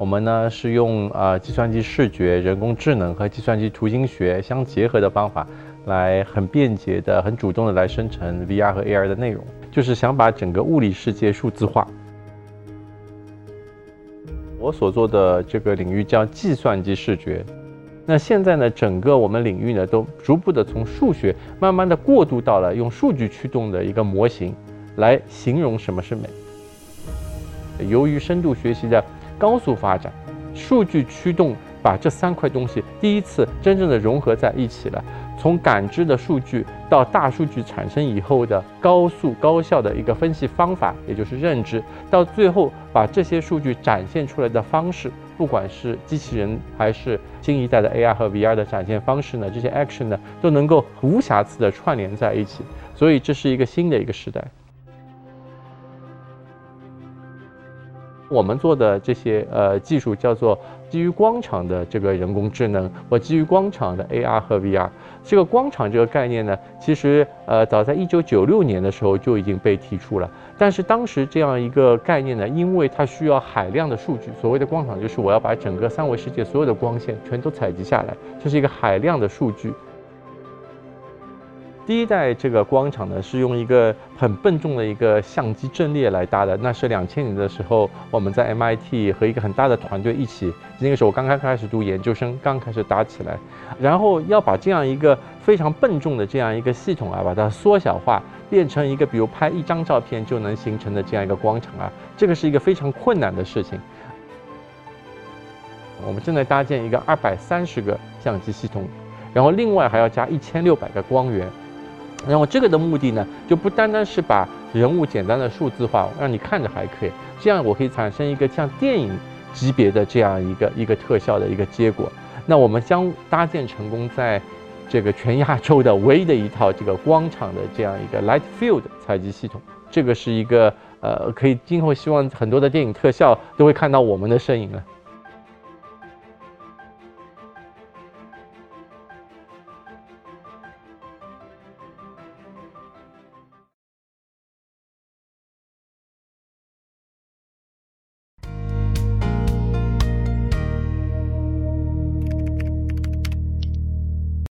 我们呢是用呃计算机视觉、人工智能和计算机图形学相结合的方法，来很便捷的、很主动的来生成 VR 和 AR 的内容，就是想把整个物理世界数字化。我所做的这个领域叫计算机视觉。那现在呢，整个我们领域呢，都逐步的从数学慢慢的过渡到了用数据驱动的一个模型，来形容什么是美。由于深度学习的高速发展，数据驱动把这三块东西第一次真正的融合在一起了。从感知的数据到大数据产生以后的高速高效的一个分析方法，也就是认知，到最后把这些数据展现出来的方式，不管是机器人还是新一代的 AR 和 VR 的展现方式呢，这些 action 呢都能够无瑕疵的串联在一起。所以这是一个新的一个时代。我们做的这些呃技术叫做基于光场的这个人工智能，或基于光场的 AR 和 VR。这个光场这个概念呢，其实呃早在一九九六年的时候就已经被提出了。但是当时这样一个概念呢，因为它需要海量的数据，所谓的光场就是我要把整个三维世界所有的光线全都采集下来，这是一个海量的数据。第一代这个光场呢，是用一个很笨重的一个相机阵列来搭的。那是两千年的时候，我们在 MIT 和一个很大的团队一起，那个时候我刚刚开始读研究生，刚开始搭起来。然后要把这样一个非常笨重的这样一个系统啊，把它缩小化，变成一个比如拍一张照片就能形成的这样一个光场啊，这个是一个非常困难的事情。我们正在搭建一个二百三十个相机系统，然后另外还要加一千六百个光源。然后这个的目的呢，就不单单是把人物简单的数字化，让你看着还可以，这样我可以产生一个像电影级别的这样一个一个特效的一个结果。那我们将搭建成功，在这个全亚洲的唯一的一套这个光场的这样一个 Light Field 采集系统，这个是一个呃，可以今后希望很多的电影特效都会看到我们的身影了。